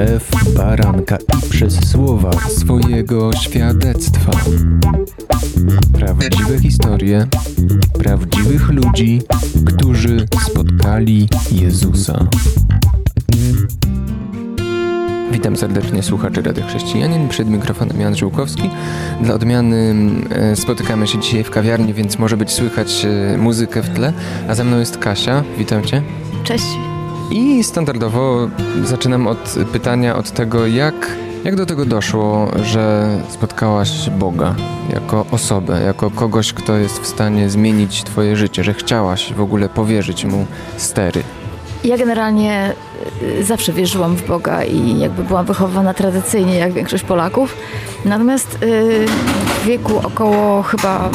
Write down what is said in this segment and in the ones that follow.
krew baranka i przez słowa swojego świadectwa. Prawdziwe historie prawdziwych ludzi, którzy spotkali Jezusa. Witam serdecznie słuchaczy Rady Chrześcijanin. Przed mikrofonem Jan Żółkowski. Dla odmiany e, spotykamy się dzisiaj w kawiarni, więc może być słychać e, muzykę w tle. A ze mną jest Kasia. Witam Cię. Cześć. I standardowo zaczynam od pytania od tego, jak, jak do tego doszło, że spotkałaś Boga jako osobę, jako kogoś, kto jest w stanie zmienić Twoje życie, że chciałaś w ogóle powierzyć mu stery. Ja generalnie y, zawsze wierzyłam w Boga i jakby byłam wychowywana tradycyjnie, jak większość Polaków. Natomiast y, w wieku około chyba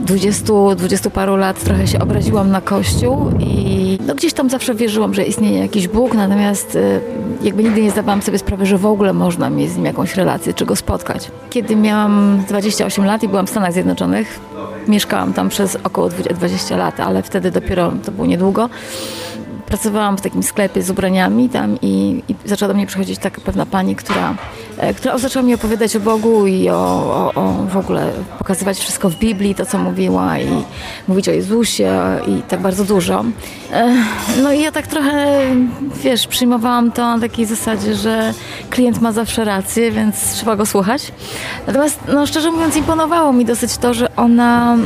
20, 20 paru lat trochę się obraziłam na Kościół i no gdzieś tam zawsze wierzyłam, że istnieje jakiś Bóg, natomiast y, jakby nigdy nie zdawałam sobie sprawy, że w ogóle można mieć z nim jakąś relację, czy go spotkać. Kiedy miałam 28 lat i byłam w Stanach Zjednoczonych, mieszkałam tam przez około 20 lat, ale wtedy dopiero to było niedługo pracowałam w takim sklepie z ubraniami tam i, i zaczęła do mnie przychodzić taka pewna pani, która, e, która zaczęła mi opowiadać o Bogu i o, o, o w ogóle pokazywać wszystko w Biblii, to co mówiła i mówić o Jezusie i tak bardzo dużo. E, no i ja tak trochę, wiesz, przyjmowałam to na takiej zasadzie, że klient ma zawsze rację, więc trzeba go słuchać. Natomiast, no szczerze mówiąc, imponowało mi dosyć to, że ona,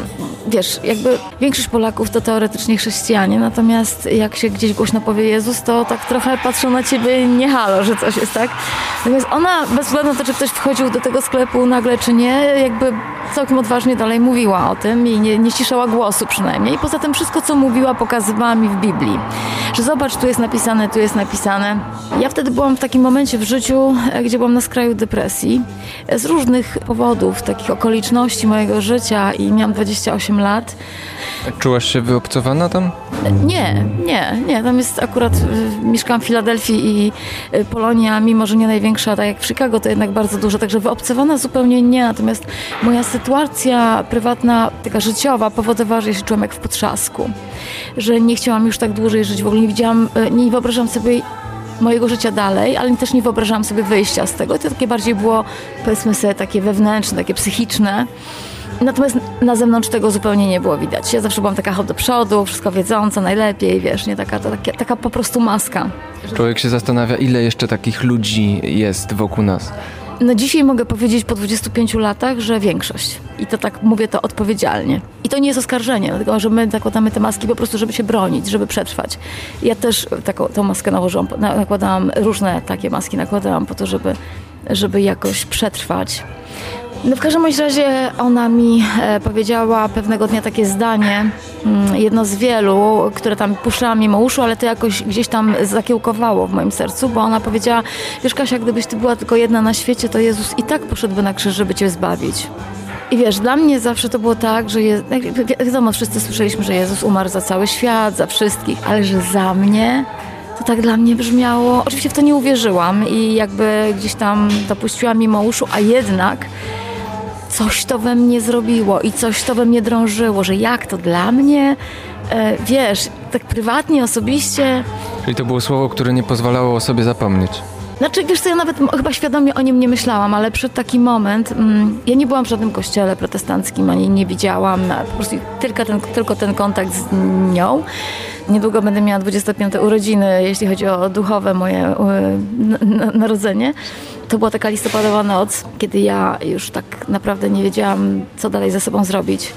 wiesz, jakby większość Polaków to teoretycznie chrześcijanie, natomiast jak się gdzieś głośno powie Jezus, to tak trochę patrzą na ciebie nie halo, że coś jest tak. Natomiast ona, bez względu na to, czy ktoś wchodził do tego sklepu nagle, czy nie, jakby całkiem odważnie dalej mówiła o tym i nie, nie ściszała głosu przynajmniej. I poza tym wszystko, co mówiła, pokazywała mi w Biblii. Że zobacz, tu jest napisane, tu jest napisane. Ja wtedy byłam w takim momencie w życiu, e, gdzie byłam na skraju depresji. E, z różnych powodów, takich okoliczności mojego życia i miałam 28 lat. Czułaś się wyobcowana tam? Nie, nie, nie. Tam jest akurat, y, mieszkałam w Filadelfii i y, Polonia, mimo że nie największa, tak jak w Chicago, to jednak bardzo duża, także wyobcowana zupełnie nie. Natomiast moja sytuacja prywatna, taka życiowa, powodowała, że ja się czułam jak w potrzasku. Że nie chciałam już tak dłużej żyć, w ogóle nie widziałam, y, nie wyobrażam sobie mojego życia dalej, ale też nie wyobrażałam sobie wyjścia z tego. To takie bardziej było, powiedzmy sobie, takie wewnętrzne, takie psychiczne. Natomiast na zewnątrz tego zupełnie nie było widać. Ja zawsze byłam taka hop do przodu, wszystko wiedząca, najlepiej, wiesz, nie taka, to, taka, taka po prostu maska. Człowiek się zastanawia, ile jeszcze takich ludzi jest wokół nas. No dzisiaj mogę powiedzieć po 25 latach, że większość. I to tak mówię to odpowiedzialnie. I to nie jest oskarżenie, dlatego że my nakładamy te maski po prostu, żeby się bronić, żeby przetrwać. Ja też taką tą maskę nałożyłam, nakładałam różne takie maski, nakładałam po to, żeby, żeby jakoś przetrwać. No w każdym razie ona mi e, powiedziała pewnego dnia takie zdanie, mm, jedno z wielu, które tam puszczałam mimo uszu, ale to jakoś gdzieś tam zakiełkowało w moim sercu, bo ona powiedziała, wiesz Kasia, gdybyś ty była tylko jedna na świecie, to Jezus i tak poszedłby na krzyż, żeby cię zbawić. I wiesz, dla mnie zawsze to było tak, że je, wiadomo, wszyscy słyszeliśmy, że Jezus umarł za cały świat, za wszystkich, ale że za mnie to tak dla mnie brzmiało. Oczywiście w to nie uwierzyłam i jakby gdzieś tam to puściłam mimo uszu, a jednak coś to we mnie zrobiło i coś to we mnie drążyło, że jak to dla mnie, e, wiesz, tak prywatnie, osobiście. Czyli to było słowo, które nie pozwalało o sobie zapomnieć. Znaczy, wiesz co, ja nawet chyba świadomie o nim nie myślałam, ale przed taki moment, mm, ja nie byłam w żadnym kościele protestanckim, ani nie widziałam, po prostu tylko ten, tylko ten kontakt z nią. Niedługo będę miała 25 urodziny, jeśli chodzi o duchowe moje y, narodzenie. To była taka listopadowa noc, kiedy ja już tak naprawdę nie wiedziałam, co dalej ze sobą zrobić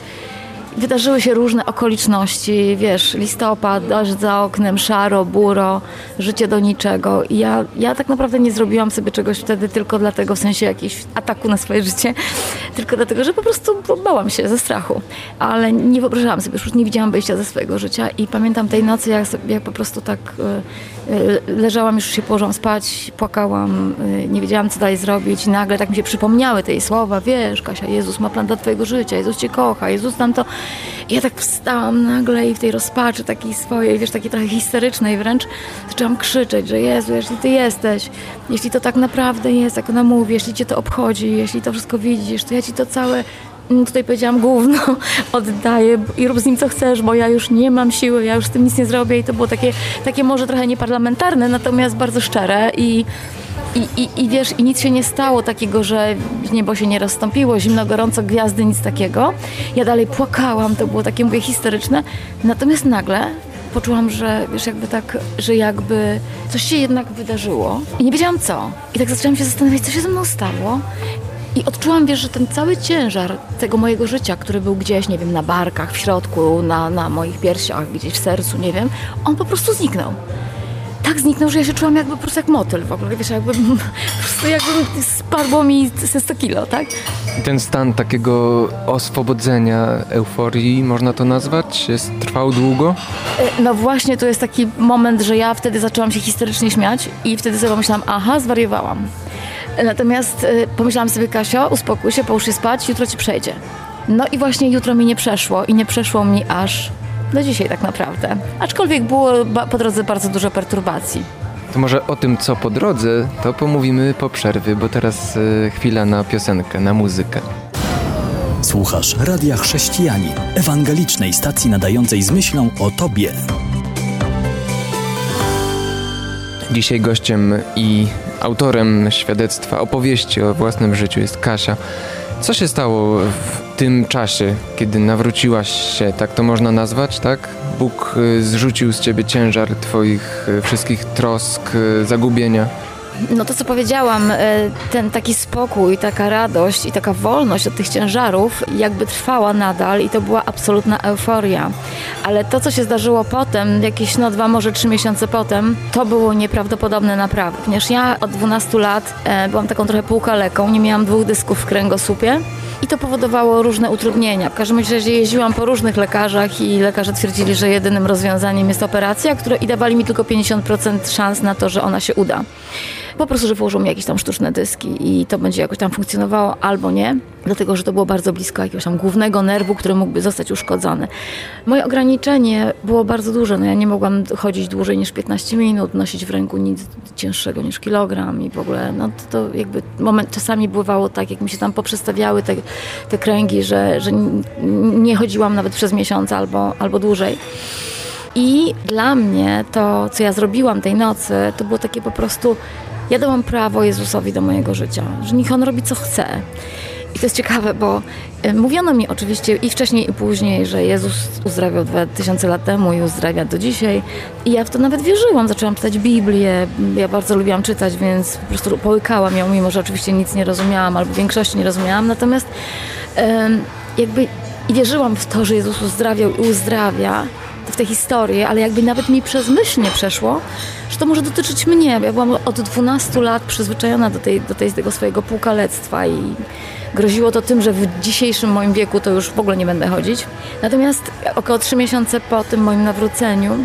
wydarzyły się różne okoliczności, wiesz, listopad, deszcz za oknem, szaro, buro, życie do niczego. I ja, ja tak naprawdę nie zrobiłam sobie czegoś wtedy tylko dlatego, w sensie jakiegoś ataku na swoje życie, tylko dlatego, że po prostu bałam się ze strachu. Ale nie wyobrażałam sobie, już nie widziałam wyjścia ze swojego życia i pamiętam tej nocy, jak, jak po prostu tak y, y, leżałam, już się położyłam spać, płakałam, y, nie wiedziałam, co dalej zrobić i nagle tak mi się przypomniały te słowa, wiesz, Kasia, Jezus ma plan dla twojego życia, Jezus cię kocha, Jezus tam to i ja tak wstałam nagle i w tej rozpaczy takiej swojej, wiesz, takiej trochę historycznej wręcz, zaczęłam krzyczeć, że Jezu, jeśli Ty jesteś, jeśli to tak naprawdę jest, jak ona mówi, jeśli Cię to obchodzi, jeśli to wszystko widzisz, to ja Ci to całe mm, tutaj powiedziałam gówno, oddaję i rób z nim co chcesz, bo ja już nie mam siły, ja już z tym nic nie zrobię. I to było takie, takie może trochę nieparlamentarne, natomiast bardzo szczere i i, i, I wiesz, i nic się nie stało takiego, że niebo się nie rozstąpiło, zimno, gorąco, gwiazdy, nic takiego. Ja dalej płakałam, to było takie, mówię, historyczne. Natomiast nagle poczułam, że wiesz, jakby tak, że jakby coś się jednak wydarzyło i nie wiedziałam co. I tak zaczęłam się zastanawiać, co się ze mną stało. I odczułam, wiesz, że ten cały ciężar tego mojego życia, który był gdzieś, nie wiem, na barkach, w środku, na, na moich piersiach, gdzieś w sercu, nie wiem, on po prostu zniknął tak zniknął, że ja się czułam jakby po prostu jak motyl w ogóle, wiesz, jakby po prostu jakby spadło mi ze 100 kilo, tak? Ten stan takiego oswobodzenia, euforii, można to nazwać, jest, trwał długo? E, no właśnie, to jest taki moment, że ja wtedy zaczęłam się historycznie śmiać i wtedy sobie pomyślałam, aha, zwariowałam. Natomiast y, pomyślałam sobie, Kasio, uspokój się, połóż się spać, jutro ci przejdzie. No i właśnie jutro mi nie przeszło i nie przeszło mi aż do dzisiaj tak naprawdę. Aczkolwiek było po drodze bardzo dużo perturbacji. To może o tym, co po drodze, to pomówimy po przerwie, bo teraz y, chwila na piosenkę, na muzykę. Słuchasz Radia Chrześcijani, ewangelicznej stacji nadającej z myślą o Tobie. Dzisiaj gościem i autorem świadectwa, opowieści o własnym życiu jest Kasia. Co się stało w tym czasie, kiedy nawróciłaś się, tak to można nazwać, tak? Bóg y, zrzucił z ciebie ciężar twoich y, wszystkich trosk, y, zagubienia. No to co powiedziałam, ten taki spokój, taka radość i taka wolność od tych ciężarów jakby trwała nadal i to była absolutna euforia. Ale to, co się zdarzyło potem, jakieś no dwa, może trzy miesiące potem, to było nieprawdopodobne naprawdę. Ponieważ ja od 12 lat e, byłam taką trochę półkaleką, nie miałam dwóch dysków w kręgosłupie i to powodowało różne utrudnienia. W każdym razie jeździłam po różnych lekarzach i lekarze twierdzili, że jedynym rozwiązaniem jest operacja, które i dawali mi tylko 50% szans na to, że ona się uda po prostu, że włożą mi jakieś tam sztuczne dyski i to będzie jakoś tam funkcjonowało albo nie, dlatego, że to było bardzo blisko jakiegoś tam głównego nerwu, który mógłby zostać uszkodzony. Moje ograniczenie było bardzo duże, no ja nie mogłam chodzić dłużej niż 15 minut, nosić w ręku nic cięższego niż kilogram i w ogóle, no to, to jakby moment czasami bywało tak, jak mi się tam poprzestawiały te, te kręgi, że, że nie chodziłam nawet przez miesiąc albo, albo dłużej. I dla mnie to, co ja zrobiłam tej nocy, to było takie po prostu ja dałam prawo Jezusowi do mojego życia, że niech On robi co chce. I to jest ciekawe, bo e, mówiono mi oczywiście i wcześniej i później, że Jezus uzdrawiał 2000 lat temu i uzdrawia do dzisiaj. I ja w to nawet wierzyłam. Zaczęłam czytać Biblię. Ja bardzo lubiłam czytać, więc po prostu połykałam ją, mimo że oczywiście nic nie rozumiałam albo większości nie rozumiałam. Natomiast jakby wierzyłam w to, że Jezus uzdrawiał i uzdrawia w tę historię, ale jakby nawet mi przez myśl nie przeszło, że to może dotyczyć mnie. Ja byłam od 12 lat przyzwyczajona do, tej, do tej, tego swojego półkalectwa i groziło to tym, że w dzisiejszym moim wieku to już w ogóle nie będę chodzić. Natomiast około 3 miesiące po tym moim nawróceniu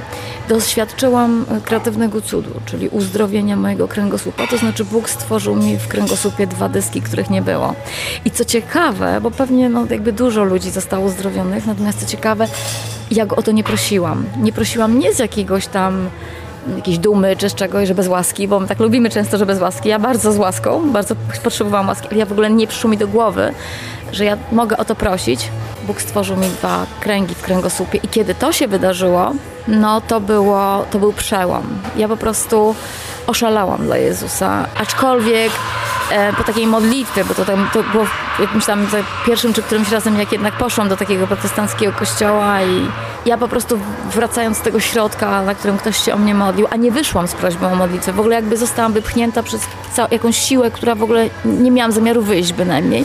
doświadczyłam kreatywnego cudu, czyli uzdrowienia mojego kręgosłupa. To znaczy Bóg stworzył mi w kręgosłupie dwa dyski, których nie było. I co ciekawe, bo pewnie no, jakby dużo ludzi zostało uzdrowionych, natomiast co ciekawe, ja go o to nie prosiłam. Nie prosiłam nie z jakiegoś tam jakiejś dumy czy z czegoś, że bez łaski, bo my tak lubimy często, że bez łaski. Ja bardzo z łaską, bardzo potrzebowałam łaski, ale ja w ogóle nie przyszło mi do głowy, że ja mogę o to prosić. Bóg stworzył mi dwa kręgi w kręgosłupie i kiedy to się wydarzyło, no to było, to był przełom. Ja po prostu oszalałam dla Jezusa, aczkolwiek po takiej modlitwie, bo to, tam, to było jakimś tam pierwszym czy którymś razem, jak jednak poszłam do takiego protestanckiego kościoła i ja po prostu wracając z tego środka, na którym ktoś się o mnie modlił, a nie wyszłam z prośbą o modlitwę, w ogóle jakby zostałam wypchnięta przez jakąś siłę, która w ogóle nie miałam zamiaru wyjść bynajmniej.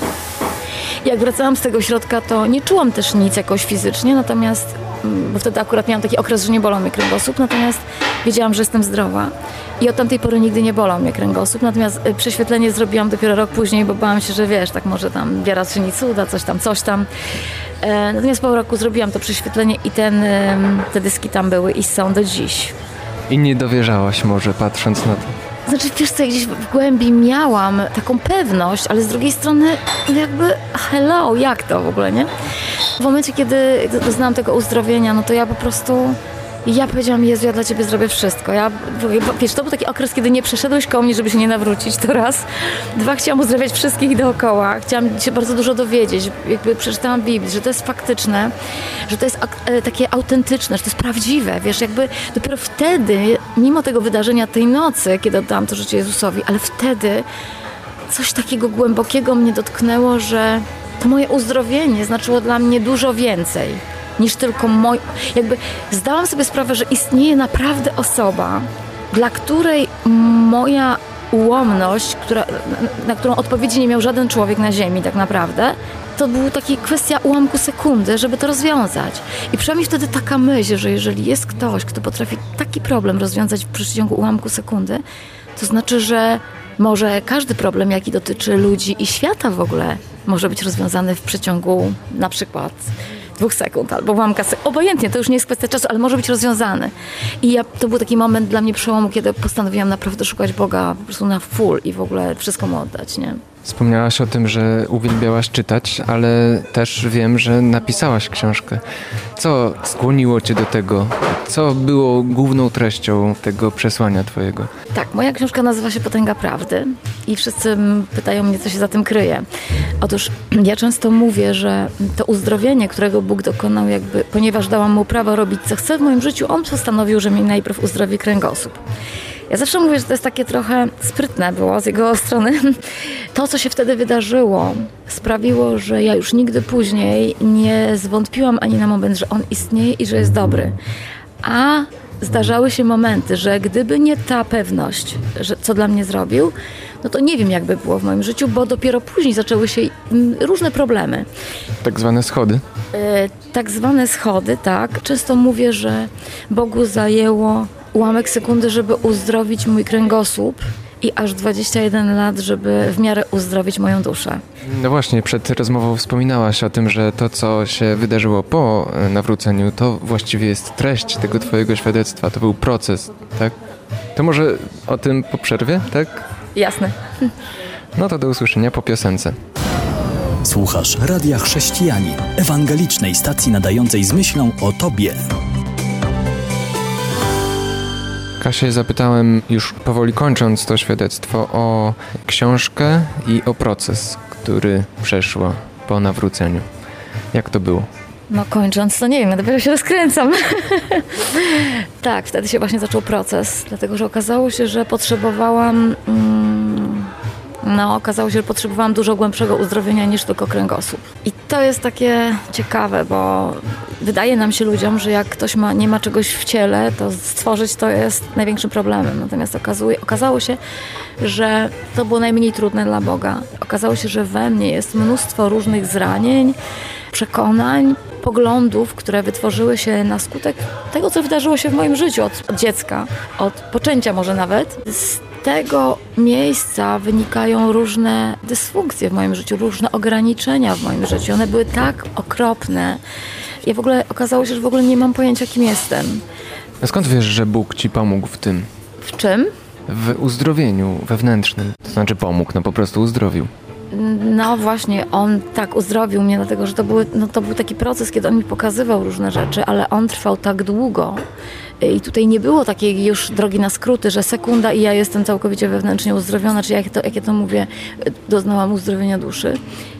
Jak wracałam z tego środka, to nie czułam też nic jakoś fizycznie, natomiast, mm, bo wtedy akurat miałam taki okres, że nie bolał mnie kręgosłup, natomiast wiedziałam, że jestem zdrowa. I od tamtej pory nigdy nie bolał mnie kręgosłup, natomiast y, prześwietlenie zrobiłam dopiero rok później, bo bałam się, że wiesz, tak może tam wiara czyni cuda, coś tam, coś tam. E, natomiast po roku zrobiłam to prześwietlenie i ten, te dyski tam były i są do dziś. I nie dowierzałaś może, patrząc na to? Znaczy, wiesz co, gdzieś w głębi miałam taką pewność, ale z drugiej strony jakby hello, jak to w ogóle, nie? W momencie, kiedy doznałam tego uzdrowienia, no to ja po prostu I ja powiedziałam, Jezu, ja dla Ciebie zrobię wszystko. Ja, wiesz, to był taki okres, kiedy nie przeszedłeś koło mnie, żeby się nie nawrócić, to raz. Dwa, chciałam uzdrawiać wszystkich dookoła. Chciałam się bardzo dużo dowiedzieć. Jakby przeczytałam Biblię, że to jest faktyczne, że to jest e, takie autentyczne, że to jest prawdziwe. Wiesz, jakby dopiero wtedy, mimo tego wydarzenia tej nocy, kiedy oddałam to życie Jezusowi, ale wtedy coś takiego głębokiego mnie dotknęło, że to moje uzdrowienie znaczyło dla mnie dużo więcej niż tylko moje. Jakby zdałam sobie sprawę, że istnieje naprawdę osoba, dla której moja ułomność, która, na którą odpowiedzi nie miał żaden człowiek na ziemi tak naprawdę, to była taka kwestia ułamku sekundy, żeby to rozwiązać. I przynajmniej wtedy taka myśl, że jeżeli jest ktoś, kto potrafi taki problem rozwiązać w przeciągu ułamku sekundy, to znaczy, że może każdy problem, jaki dotyczy ludzi i świata w ogóle, może być rozwiązany w przeciągu na przykład dwóch sekund albo ułamka sekund. Obojętnie, to już nie jest kwestia czasu, ale może być rozwiązany. I ja, to był taki moment dla mnie przełomu, kiedy postanowiłam naprawdę szukać Boga po prostu na full i w ogóle wszystko mu oddać, nie? Wspomniałaś o tym, że uwielbiałaś czytać, ale też wiem, że napisałaś książkę. Co skłoniło cię do tego? Co było główną treścią tego przesłania twojego? Tak, moja książka nazywa się Potęga Prawdy i wszyscy pytają mnie, co się za tym kryje. Otóż ja często mówię, że to uzdrowienie, którego Bóg dokonał, jakby, ponieważ dałam mu prawo robić co chce w moim życiu, on postanowił, że mi najpierw uzdrowi kręgosłup. Ja zawsze mówię, że to jest takie trochę sprytne było z jego strony. To, co się wtedy wydarzyło, sprawiło, że ja już nigdy później nie zwątpiłam ani na moment, że on istnieje i że jest dobry. A zdarzały się momenty, że gdyby nie ta pewność, że co dla mnie zrobił, no to nie wiem, jakby było w moim życiu, bo dopiero później zaczęły się mm, różne problemy. Tak zwane schody? E, tak zwane schody, tak. Często mówię, że Bogu zajęło ułamek sekundy, żeby uzdrowić mój kręgosłup i aż 21 lat, żeby w miarę uzdrowić moją duszę. No właśnie, przed rozmową wspominałaś o tym, że to, co się wydarzyło po e, nawróceniu, to właściwie jest treść tego twojego świadectwa, to był proces, tak? To może o tym po przerwie, tak? Jasne. No to do usłyszenia po piosence. Słuchasz Radia Chrześcijani, ewangelicznej stacji nadającej z myślą o Tobie. Kasię zapytałem już powoli kończąc to świadectwo o książkę i o proces, który przeszła po nawróceniu. Jak to było? No kończąc, to nie wiem, ja dopiero się rozkręcam. tak, wtedy się właśnie zaczął proces, dlatego że okazało się, że potrzebowałam... Mm, no, okazało się, że potrzebowałam dużo głębszego uzdrowienia niż tylko kręgosłup. I to jest takie ciekawe, bo wydaje nam się ludziom, że jak ktoś ma, nie ma czegoś w ciele, to stworzyć to jest największym problemem. Natomiast okazuje, okazało się, że to było najmniej trudne dla Boga. Okazało się, że we mnie jest mnóstwo różnych zranień, przekonań, poglądów, które wytworzyły się na skutek tego, co wydarzyło się w moim życiu od, od dziecka, od poczęcia może nawet. Z tego miejsca wynikają różne dysfunkcje w moim życiu, różne ograniczenia w moim życiu. One były tak okropne. Ja w ogóle okazało się, że w ogóle nie mam pojęcia, kim jestem. A skąd wiesz, że Bóg ci pomógł w tym? W czym? W uzdrowieniu wewnętrznym. To znaczy pomógł, no po prostu uzdrowił. No właśnie, on tak uzdrowił mnie, dlatego że to, były, no to był taki proces, kiedy on mi pokazywał różne rzeczy, ale on trwał tak długo, i tutaj nie było takiej już drogi na skróty, że sekunda i ja jestem całkowicie wewnętrznie uzdrowiona, czy jak, to, jak ja to mówię, doznałam uzdrowienia duszy,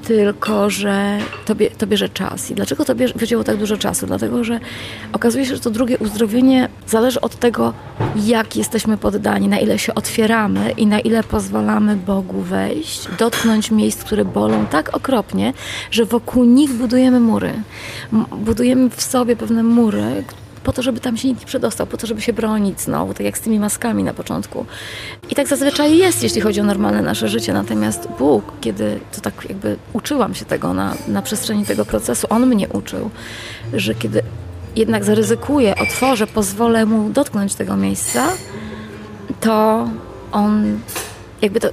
tylko że to, bie, to bierze czas. I dlaczego to bierze, wzięło tak dużo czasu? Dlatego, że okazuje się, że to drugie uzdrowienie zależy od tego, jak jesteśmy poddani, na ile się otwieramy i na ile pozwalamy Bogu wejść, dotknąć miejsc, które bolą tak okropnie, że wokół nich budujemy mury. Budujemy w sobie pewne mury, po to, żeby tam się nikt nie przedostał, po to, żeby się bronić znowu, tak jak z tymi maskami na początku. I tak zazwyczaj jest, jeśli chodzi o normalne nasze życie. Natomiast Bóg, kiedy to tak jakby uczyłam się tego na, na przestrzeni tego procesu, On mnie uczył, że kiedy jednak zaryzykuję, otworzę, pozwolę Mu dotknąć tego miejsca, to On jakby to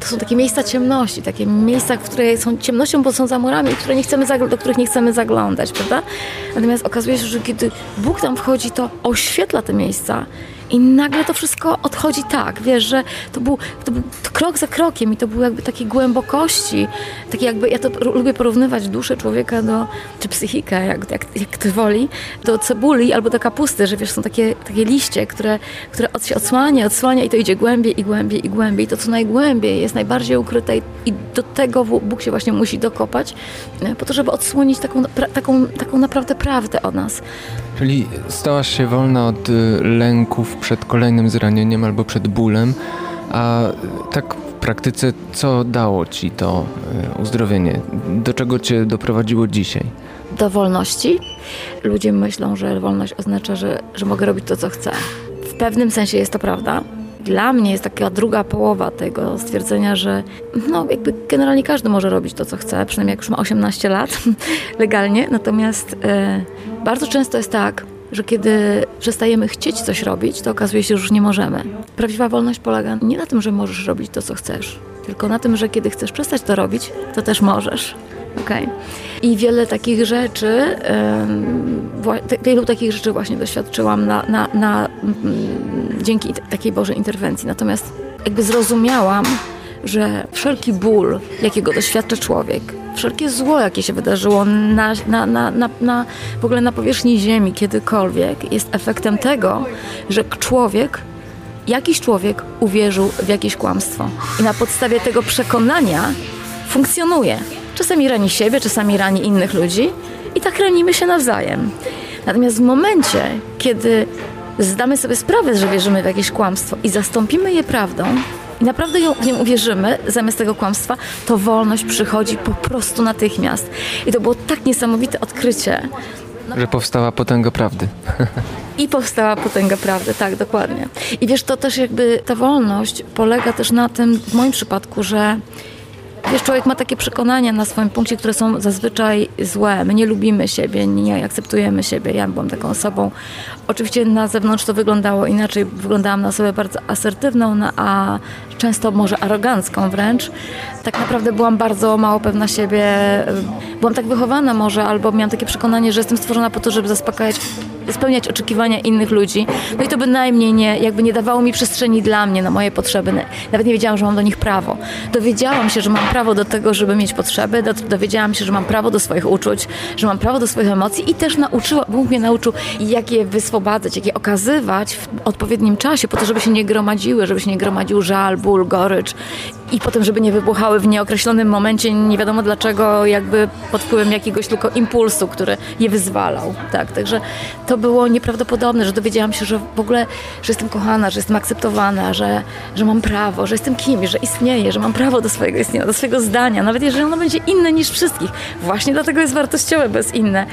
to są takie miejsca ciemności, takie miejsca, które są ciemnością, bo są za murami, które nie chcemy do których nie chcemy zaglądać, prawda? Natomiast okazuje się, że kiedy Bóg tam wchodzi, to oświetla te miejsca I nagle to wszystko odchodzi tak, wiesz, że to był, to był krok za krokiem i to były jakby takie głębokości, takie jakby, ja to lubię porównywać duszę człowieka do, czy psychikę, jak, jak, jak kto woli, do cebuli albo do kapusty, że wiesz, są takie, takie liście, które, które od się odsłania, odsłania i to idzie głębiej i głębiej i głębiej. I to, co najgłębiej jest najbardziej ukryte i, i do tego Bóg się właśnie musi dokopać, e, po to, żeby odsłonić taką, taką, taką naprawdę prawdę o nas. Czyli stałaś się wolna od y, lęków przed kolejnym zranieniem albo przed bólem, a tak w praktyce co dało ci to y, uzdrowienie? Do czego cię doprowadziło dzisiaj? Do wolności. Ludzie myślą, że wolność oznacza, że, że mogę robić to, co chcę. W pewnym sensie jest to prawda, dla mnie jest taka druga połowa tego stwierdzenia, że no jakby generalnie każdy może robić to, co chce, przynajmniej jak już ma 18 lat legalnie. Natomiast e, bardzo często jest tak, że kiedy przestajemy chcieć coś robić, to okazuje się, że już nie możemy. Prawdziwa wolność polega nie na tym, że możesz robić to, co chcesz, tylko na tym, że kiedy chcesz przestać to robić, to też możesz. Okay. I wiele takich rzeczy, wielu takich rzeczy właśnie doświadczyłam na, na, na, mm, dzięki takiej Bożej interwencji. Natomiast jakby zrozumiałam, że wszelki ból, jakiego doświadcza człowiek, wszelkie zło, jakie się wydarzyło na, na, na, na, na, w ogóle na powierzchni Ziemi kiedykolwiek, jest efektem tego, że człowiek, jakiś człowiek uwierzył w jakieś kłamstwo. I na podstawie tego przekonania funkcjonuje. Czasami rani siebie, czasami rani innych ludzi i tak ranimy się nawzajem. Natomiast w momencie, kiedy zdamy sobie sprawę, że wierzymy w jakieś kłamstwo i zastąpimy je prawdą, i naprawdę ją, nią uwierzymy zamiast tego kłamstwa, to wolność przychodzi po prostu natychmiast. I to było tak niesamowite odkrycie. Że powstała potęga prawdy. I powstała potęga prawdy, tak, dokładnie. I wiesz, to też jakby ta wolność polega też na tym, w moim przypadku, że Wiesz, człowiek ma takie przekonania na swoim punkcie, które są zazwyczaj złe. My nie lubimy siebie, nie akceptujemy siebie. Ja byłam taką osobą. Oczywiście na zewnątrz to wyglądało inaczej. Wyglądałam na osobę bardzo asertywną, a często może arogancką wręcz. Tak naprawdę byłam bardzo mało pewna siebie. Byłam tak wychowana może, albo miałam takie przekonanie, że jestem stworzona po to, żeby zaspokajać spełniać oczekiwania innych ludzi. No i to bynajmniej nie, jakby nie dawało mi przestrzeni dla mnie, na moje potrzeby. Nawet nie wiedziałam, że mam do nich prawo. Dowiedziałam się, że mam prawo do tego, żeby mieć potrzeby, dowiedziałam się, że mam prawo do swoich uczuć, że mam prawo do swoich emocji i też nauczyła, Bóg mnie nauczył, jak je wyswobadzać, jak je okazywać w odpowiednim czasie, po to, żeby się nie gromadziły, żeby się nie gromadził żal, ból, gorycz i potem, żeby nie wybuchały w nieokreślonym momencie, nie wiadomo dlaczego, jakby pod wpływem jakiegoś tylko impulsu, który je wyzwalał. Tak, także to było nieprawdopodobne, że dowiedziałam się, że w ogóle, że jestem kochana, że jestem akceptowana, że, że mam prawo, że jestem kimś, że istnieję, że mam prawo do swojego istnienia, do swojego zdania, nawet jeżeli ono będzie inne niż wszystkich. Właśnie dlatego jest wartościowe, bez inne.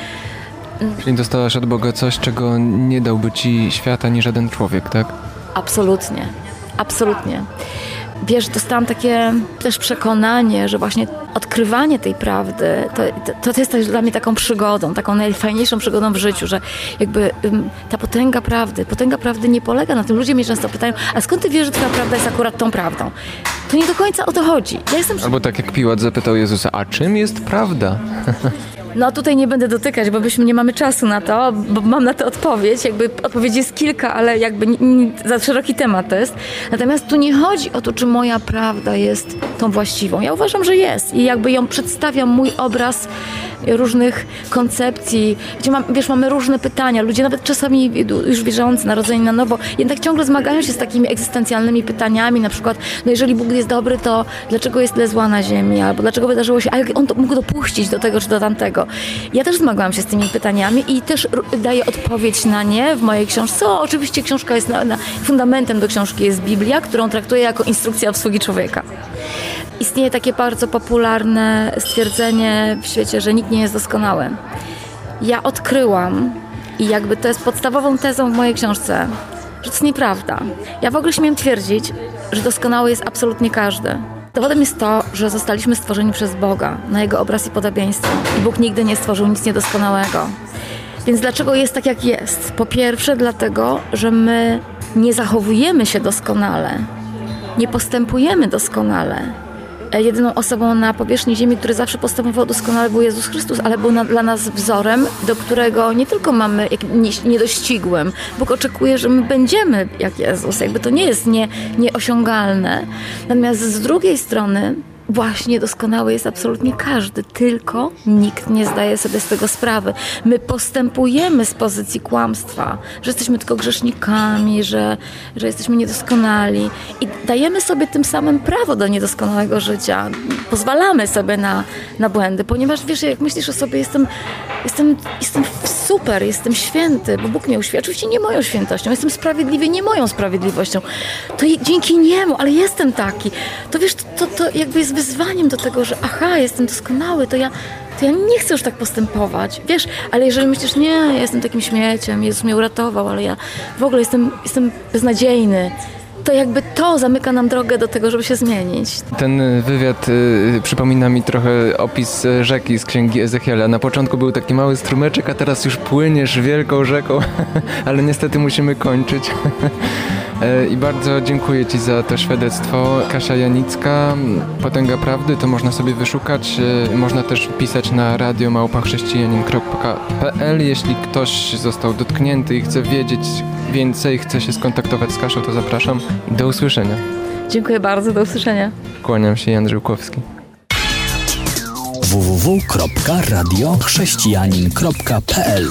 Czyli dostałaś od Boga coś, czego nie dałby ci świata ani żaden człowiek, tak? Absolutnie. Absolutnie wiesz, dostałam takie też przekonanie, że właśnie odkrywanie tej prawdy to, to, to jest też dla mnie taką przygodą, taką najfajniejszą przygodą w życiu, że jakby um, ta potęga prawdy, potęga prawdy nie polega na tym. Ludzie mnie często pytają, a skąd ty wiesz, że twoja prawda jest akurat tą prawdą? To nie do końca o to chodzi. Ja jestem... Albo tak jak Piłat zapytał Jezusa, a czym jest prawda? No tutaj nie będę dotykać, bo byśmy nie mamy czasu na to, bo mam na to odpowiedź. Jakby odpowiedź jest kilka, ale jakby za szeroki temat to jest. Natomiast tu nie chodzi o to, czy moja prawda jest tą właściwą. Ja uważam, że jest i jakby ją przedstawiam mój obraz różnych koncepcji, gdzie mam, wiesz, mamy różne pytania. Ludzie nawet czasami już wierzący, narodzeni na nowo, jednak ciągle zmagają się z takimi egzystencjalnymi pytaniami, na przykład, no jeżeli Bóg jest dobry, to dlaczego jest tyle zła na ziemi, albo dlaczego wydarzyło się, a jak On to mógł dopuścić do tego czy do tamtego. Ja też zmagałam się z tymi pytaniami i też daję odpowiedź na nie w mojej książce. O, oczywiście książka jest, na, na, fundamentem do książki jest Biblia, którą traktuję jako instrukcja obsługi człowieka. Istnieje takie bardzo popularne stwierdzenie w świecie, że nikt nie jest doskonały. Ja odkryłam i jakby to jest podstawową tezą w mojej książce, że to jest nieprawda. Ja w ogóle śmiem twierdzić, że doskonały jest absolutnie każdy. Dowodem jest to, że zostaliśmy stworzeni przez Boga na Jego obraz i podobieństwo. I Bóg nigdy nie stworzył nic niedoskonałego. Więc dlaczego jest tak, jak jest? Po pierwsze, dlatego, że my nie zachowujemy się doskonale, nie postępujemy doskonale, jedyną osobą na powierzchni ziemi, który zawsze postępował doskonale był Jezus Chrystus, ale był na, dla nas wzorem, do którego nie tylko mamy jak, nie, niedościgłym. Bóg oczekuje, że my będziemy jak Jezus. Jakby to nie jest nie, nieosiągalne. Natomiast z drugiej strony właśnie doskonały jest absolutnie każdy, tylko nikt nie zdaje sobie z tego sprawy. My postępujemy z pozycji kłamstwa, że jesteśmy tylko grzesznikami, że, że jesteśmy niedoskonali i dajemy sobie tym samym prawo do niedoskonałego życia. Pozwalamy sobie na, na błędy, ponieważ wiesz, jak myślisz o sobie, jestem, jestem, jestem super, jestem święty, bo Bóg mnie uświęcił. Oczywiście nie moją świętością, jestem sprawiedliwy nie moją sprawiedliwością. To dzięki Niemu, ale jestem taki. To wiesz, to, to jakby jest wyzwaniem do tego, że aha, jestem doskonały, to ja, to ja nie chcę już tak postępować. Wiesz, ale jeżeli myślisz, nie, ja jestem takim śmieciem, Jezus mnie uratował, ale ja w ogóle jestem, jestem beznadziejny, to jakby to zamyka nam drogę do tego, żeby się zmienić. Ten wywiad y, przypomina mi trochę opis rzeki z księgi Ezechiela. Na początku był taki mały strumeczek, a teraz już płyniesz wielką rzeką, ale niestety musimy kończyć. E, I bardzo dziękuję Ci za to świadectwo. Kasia Janicka, Potęga Prawdy, to można sobie wyszukać. E, można też pisać na radiomałpachrześcijanin.pl. Jeśli ktoś został dotknięty i chce wiedzieć więcej, chce się skontaktować z Kasią, to zapraszam. Do usłyszenia. Dziękuję bardzo, do usłyszenia. Kłaniam się, Jan Żyłkowski. www.radiochrześcijanin.pl